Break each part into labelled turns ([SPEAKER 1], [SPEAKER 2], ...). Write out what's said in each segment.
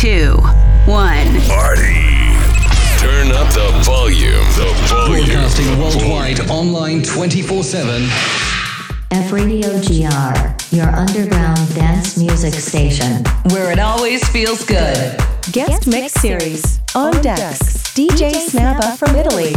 [SPEAKER 1] two, one.
[SPEAKER 2] Party. Turn up the volume. The volume.
[SPEAKER 3] Broadcasting worldwide, online 24 7.
[SPEAKER 4] F Radio GR, your underground dance music station.
[SPEAKER 5] Where it always feels good.
[SPEAKER 6] Guest Mix Series on decks. DJ Snabba from Italy.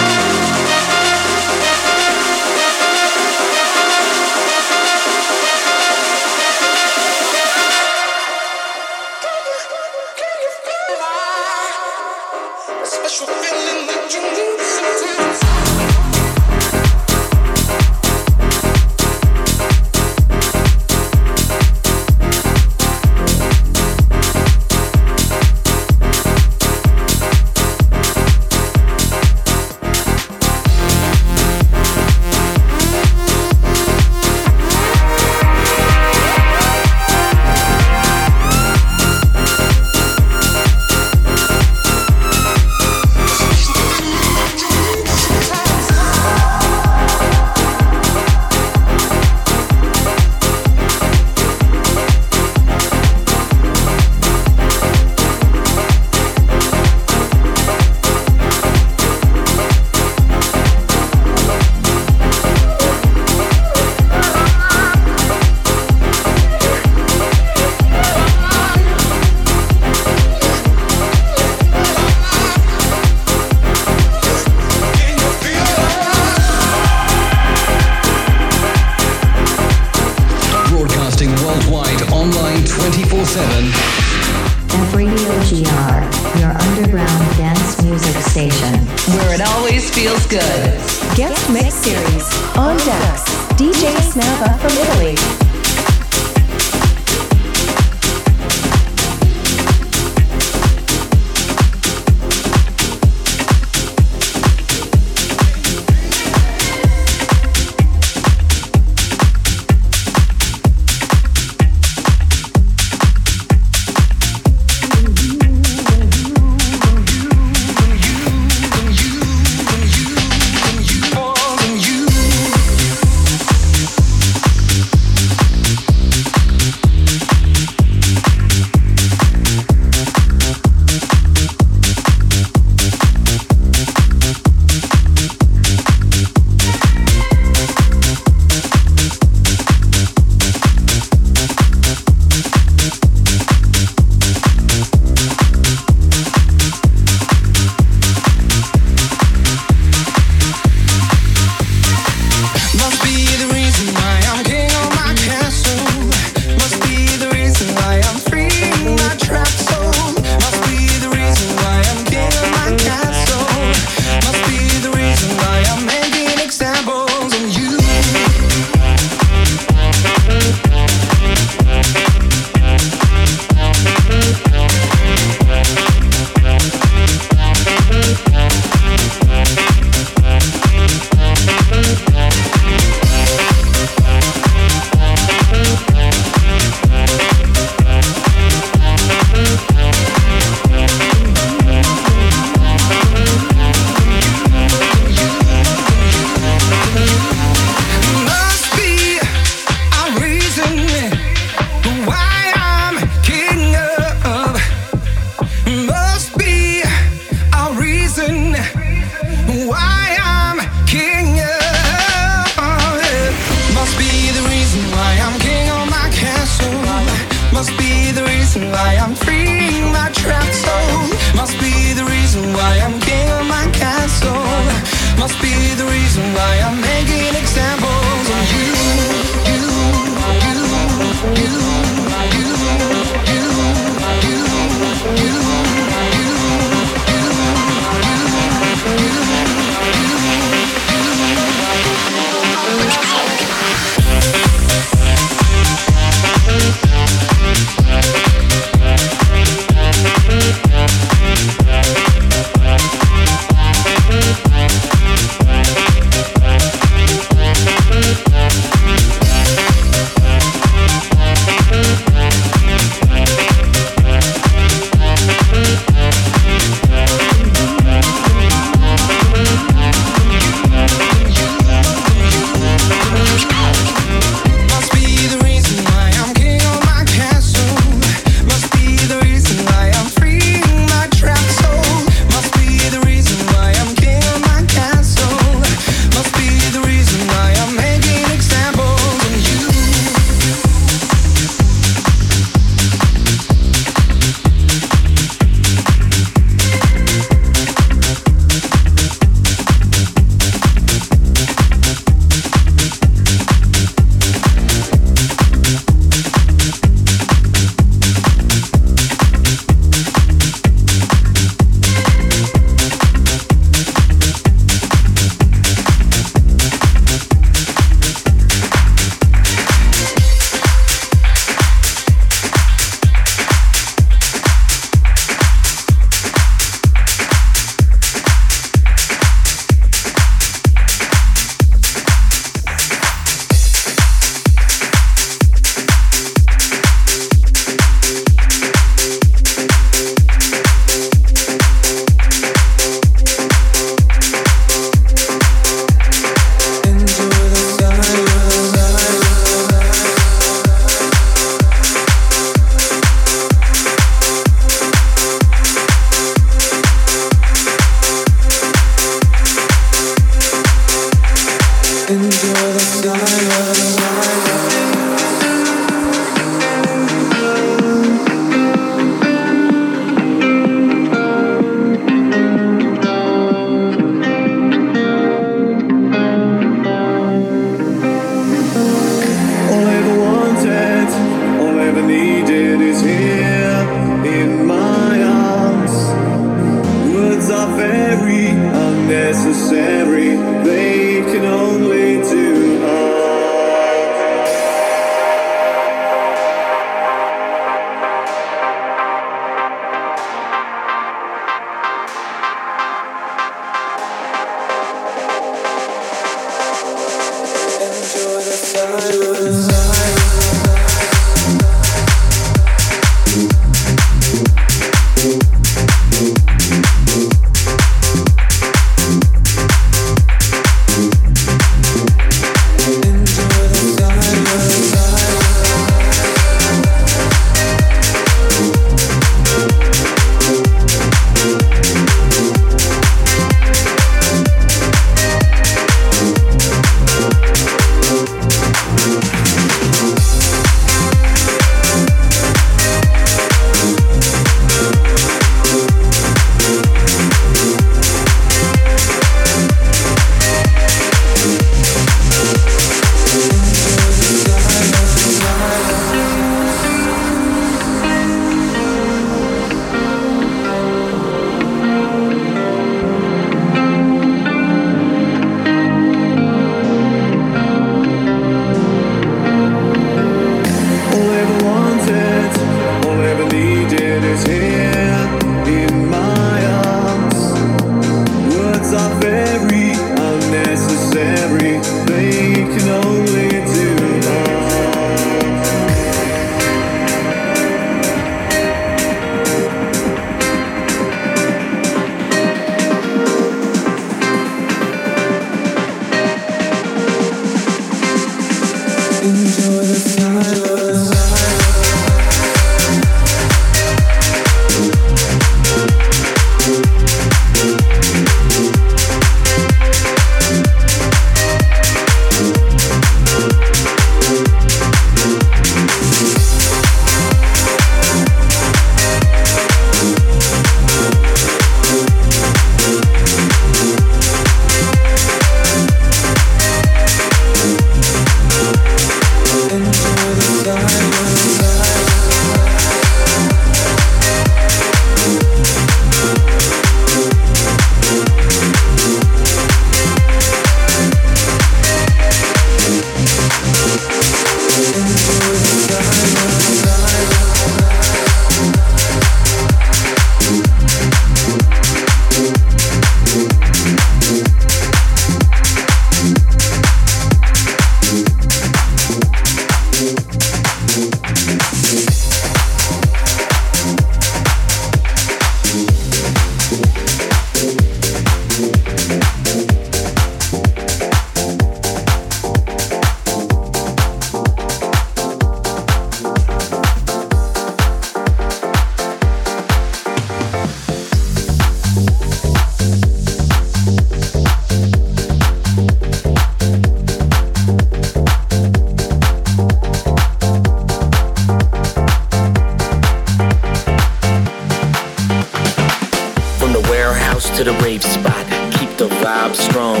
[SPEAKER 1] our
[SPEAKER 7] house to the rave spot. Keep the vibe strong.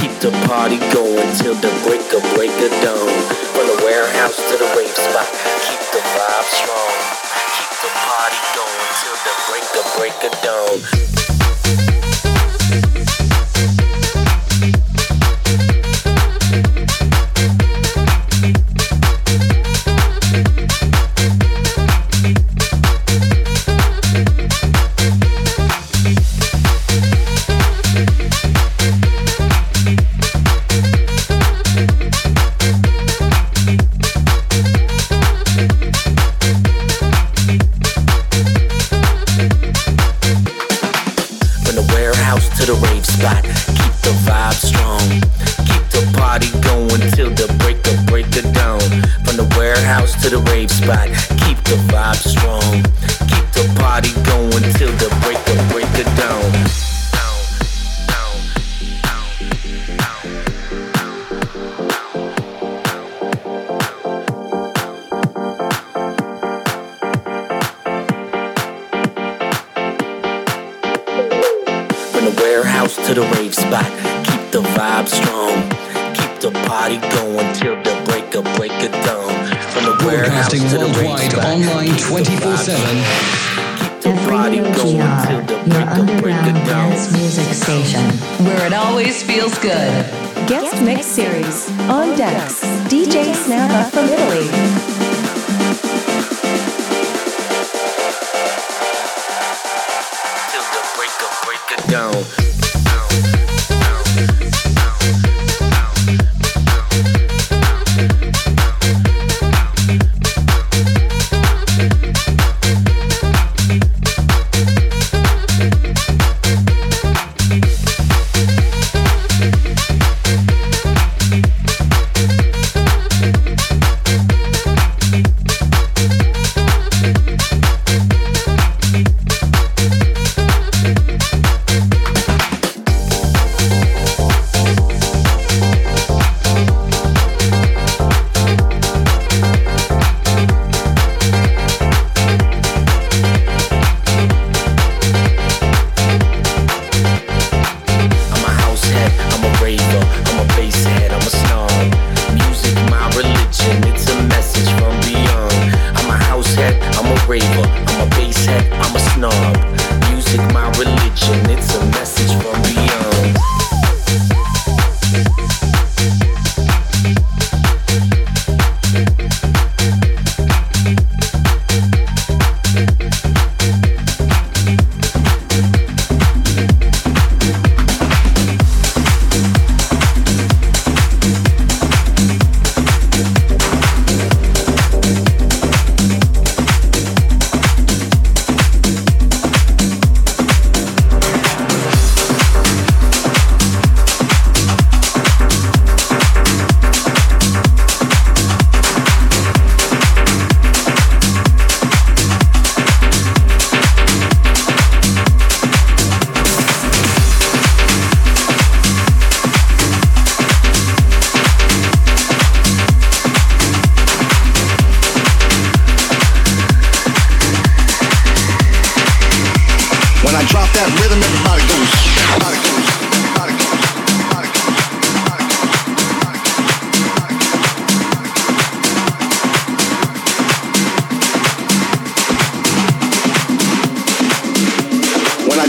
[SPEAKER 7] Keep the party going till the break of break of dawn. From the warehouse to the rave spot. Keep the vibe strong. Keep the party going till the break of break of dawn.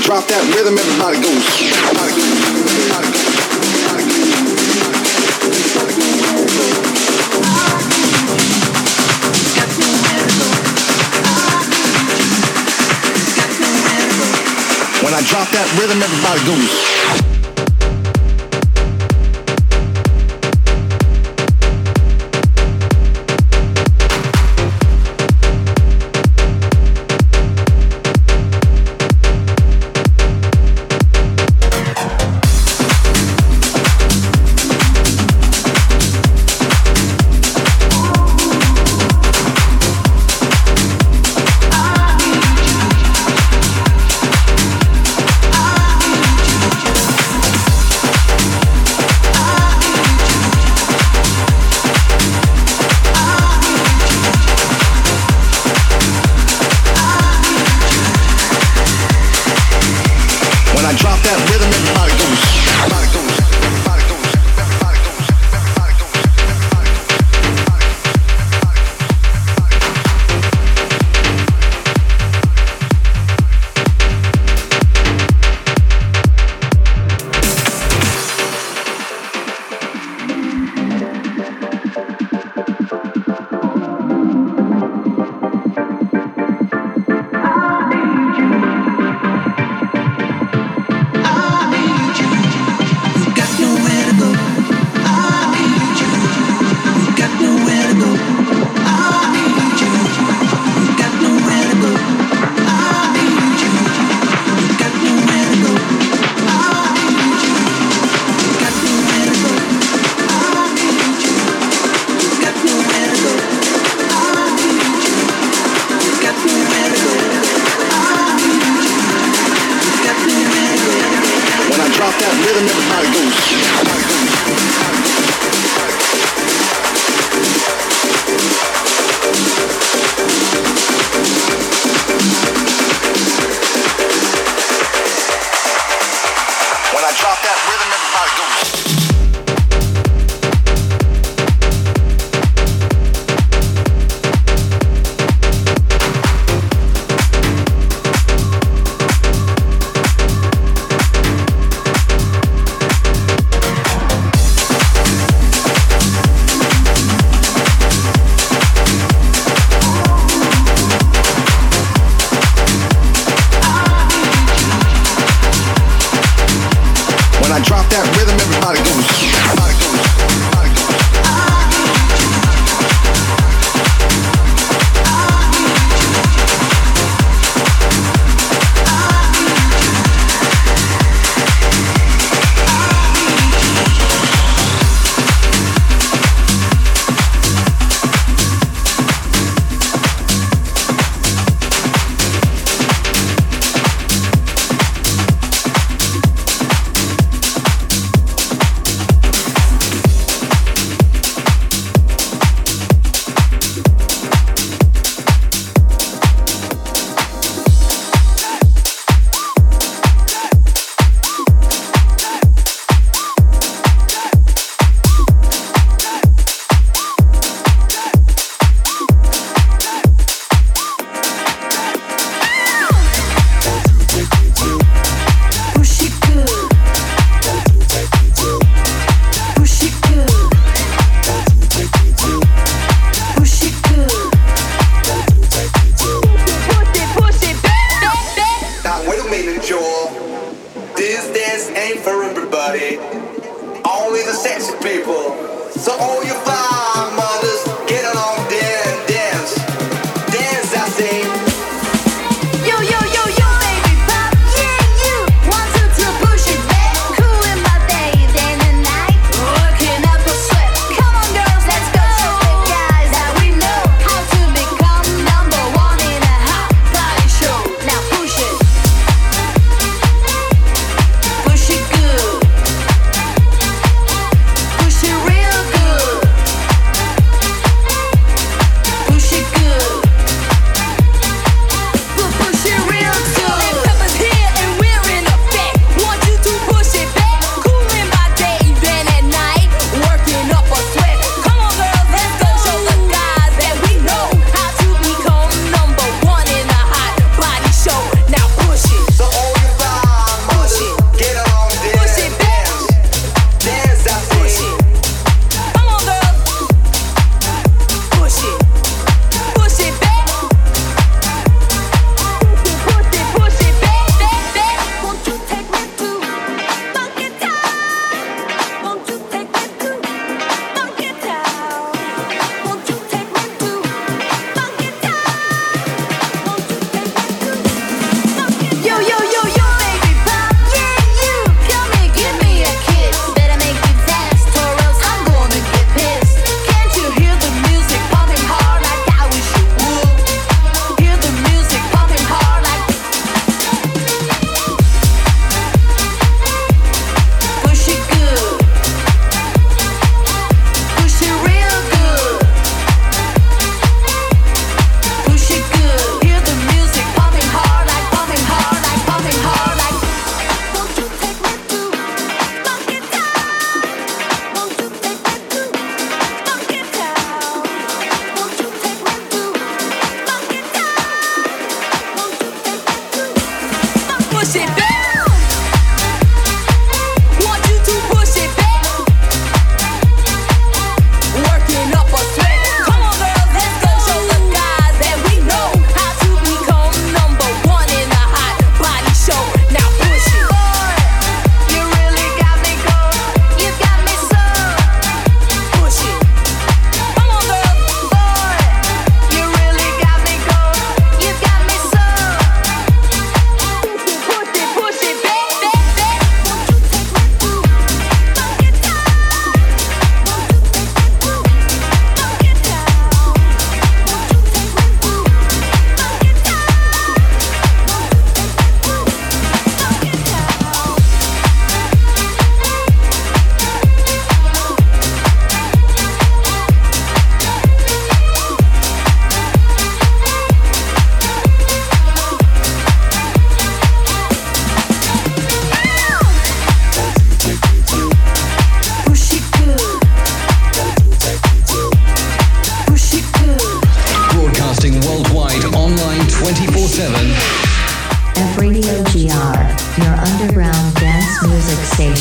[SPEAKER 8] drop that rhythm, everybody goes. Everybody goes. Everybody goes. rhythm everybody goes.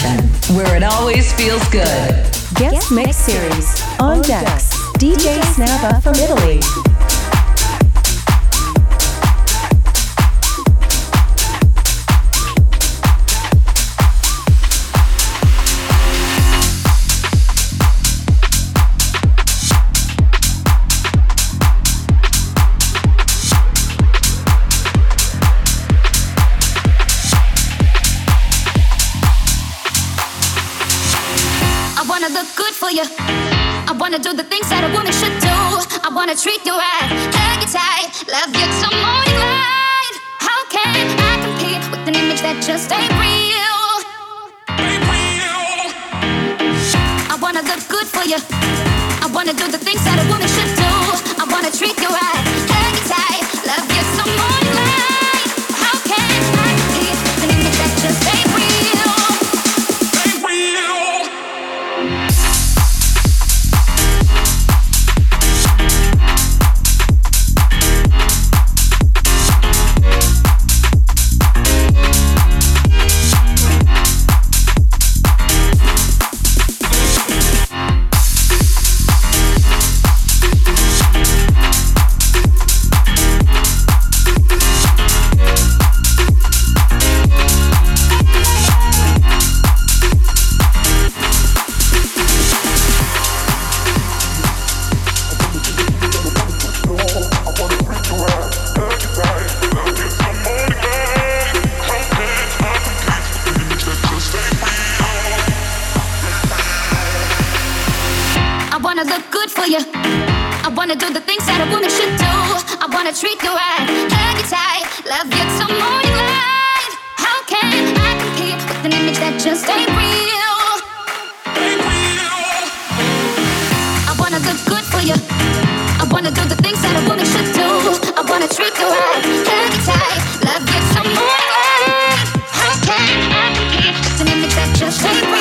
[SPEAKER 4] Station.
[SPEAKER 5] Where it always feels good.
[SPEAKER 6] Guest Mix Series on Dex. DJ Snabba from Italy.
[SPEAKER 9] Wanna treat you right, hug you tight, love you till morning light. How can I compete with an image that just ain't real? I wanna look good for you. I wanna do the things that a woman should do. I wanna treat you right, wanna do the things that a woman should do. I wanna treat you right, hug you tight, love you till morning light. How can I compete with an image that just ain't real? I wanna look good for you. I wanna do the things that a woman should do. I wanna treat you right, hug you tight, love you till morning light. How can I compete with an image that just ain't real?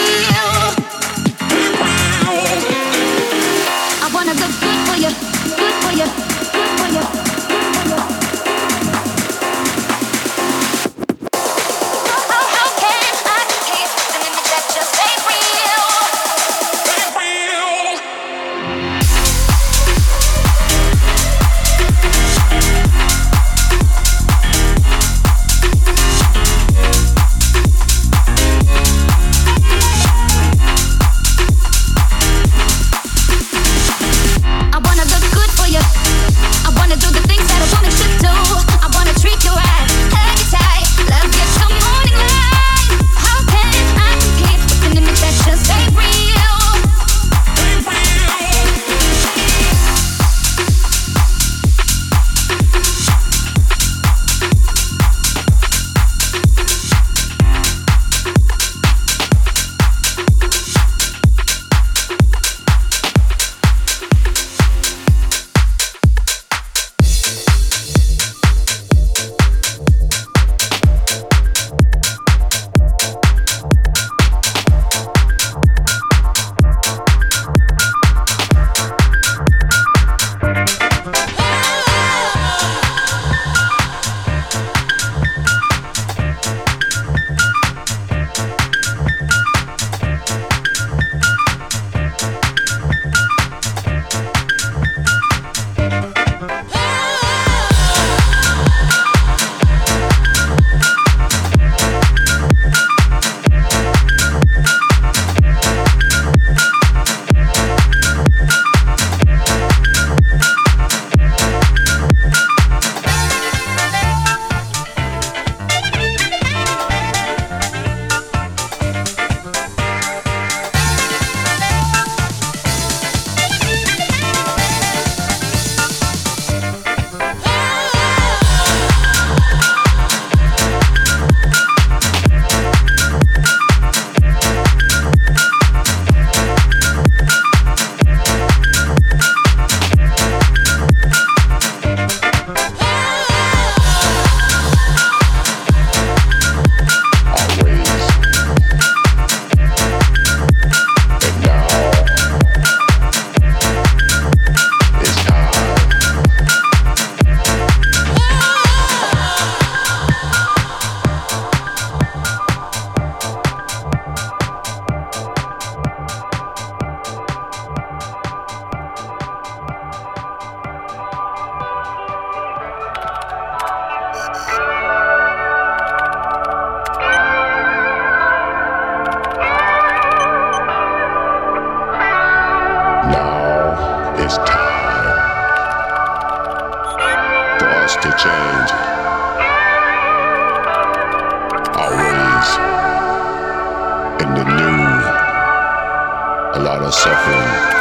[SPEAKER 10] change. Always in the new,
[SPEAKER 11] a lot of suffering.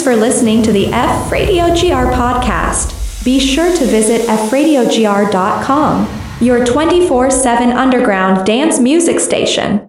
[SPEAKER 12] Thanks for listening to the F Radio GR podcast. Be sure to visit fradiogr.com, your 24 7 underground dance music station.